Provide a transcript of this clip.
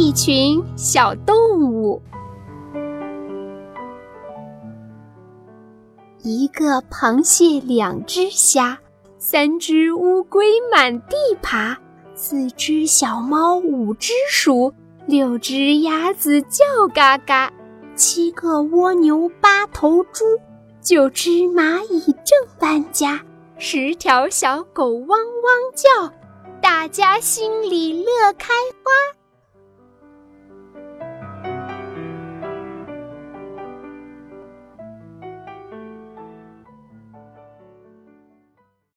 一群小动物。一个螃蟹两只虾。三只乌龟满地爬。四只小猫五只鼠。六只鸭子叫嘎嘎。七个蜗牛八头猪。九只蚂蚁正搬家。十条小狗汪汪叫。大家心里乐开花。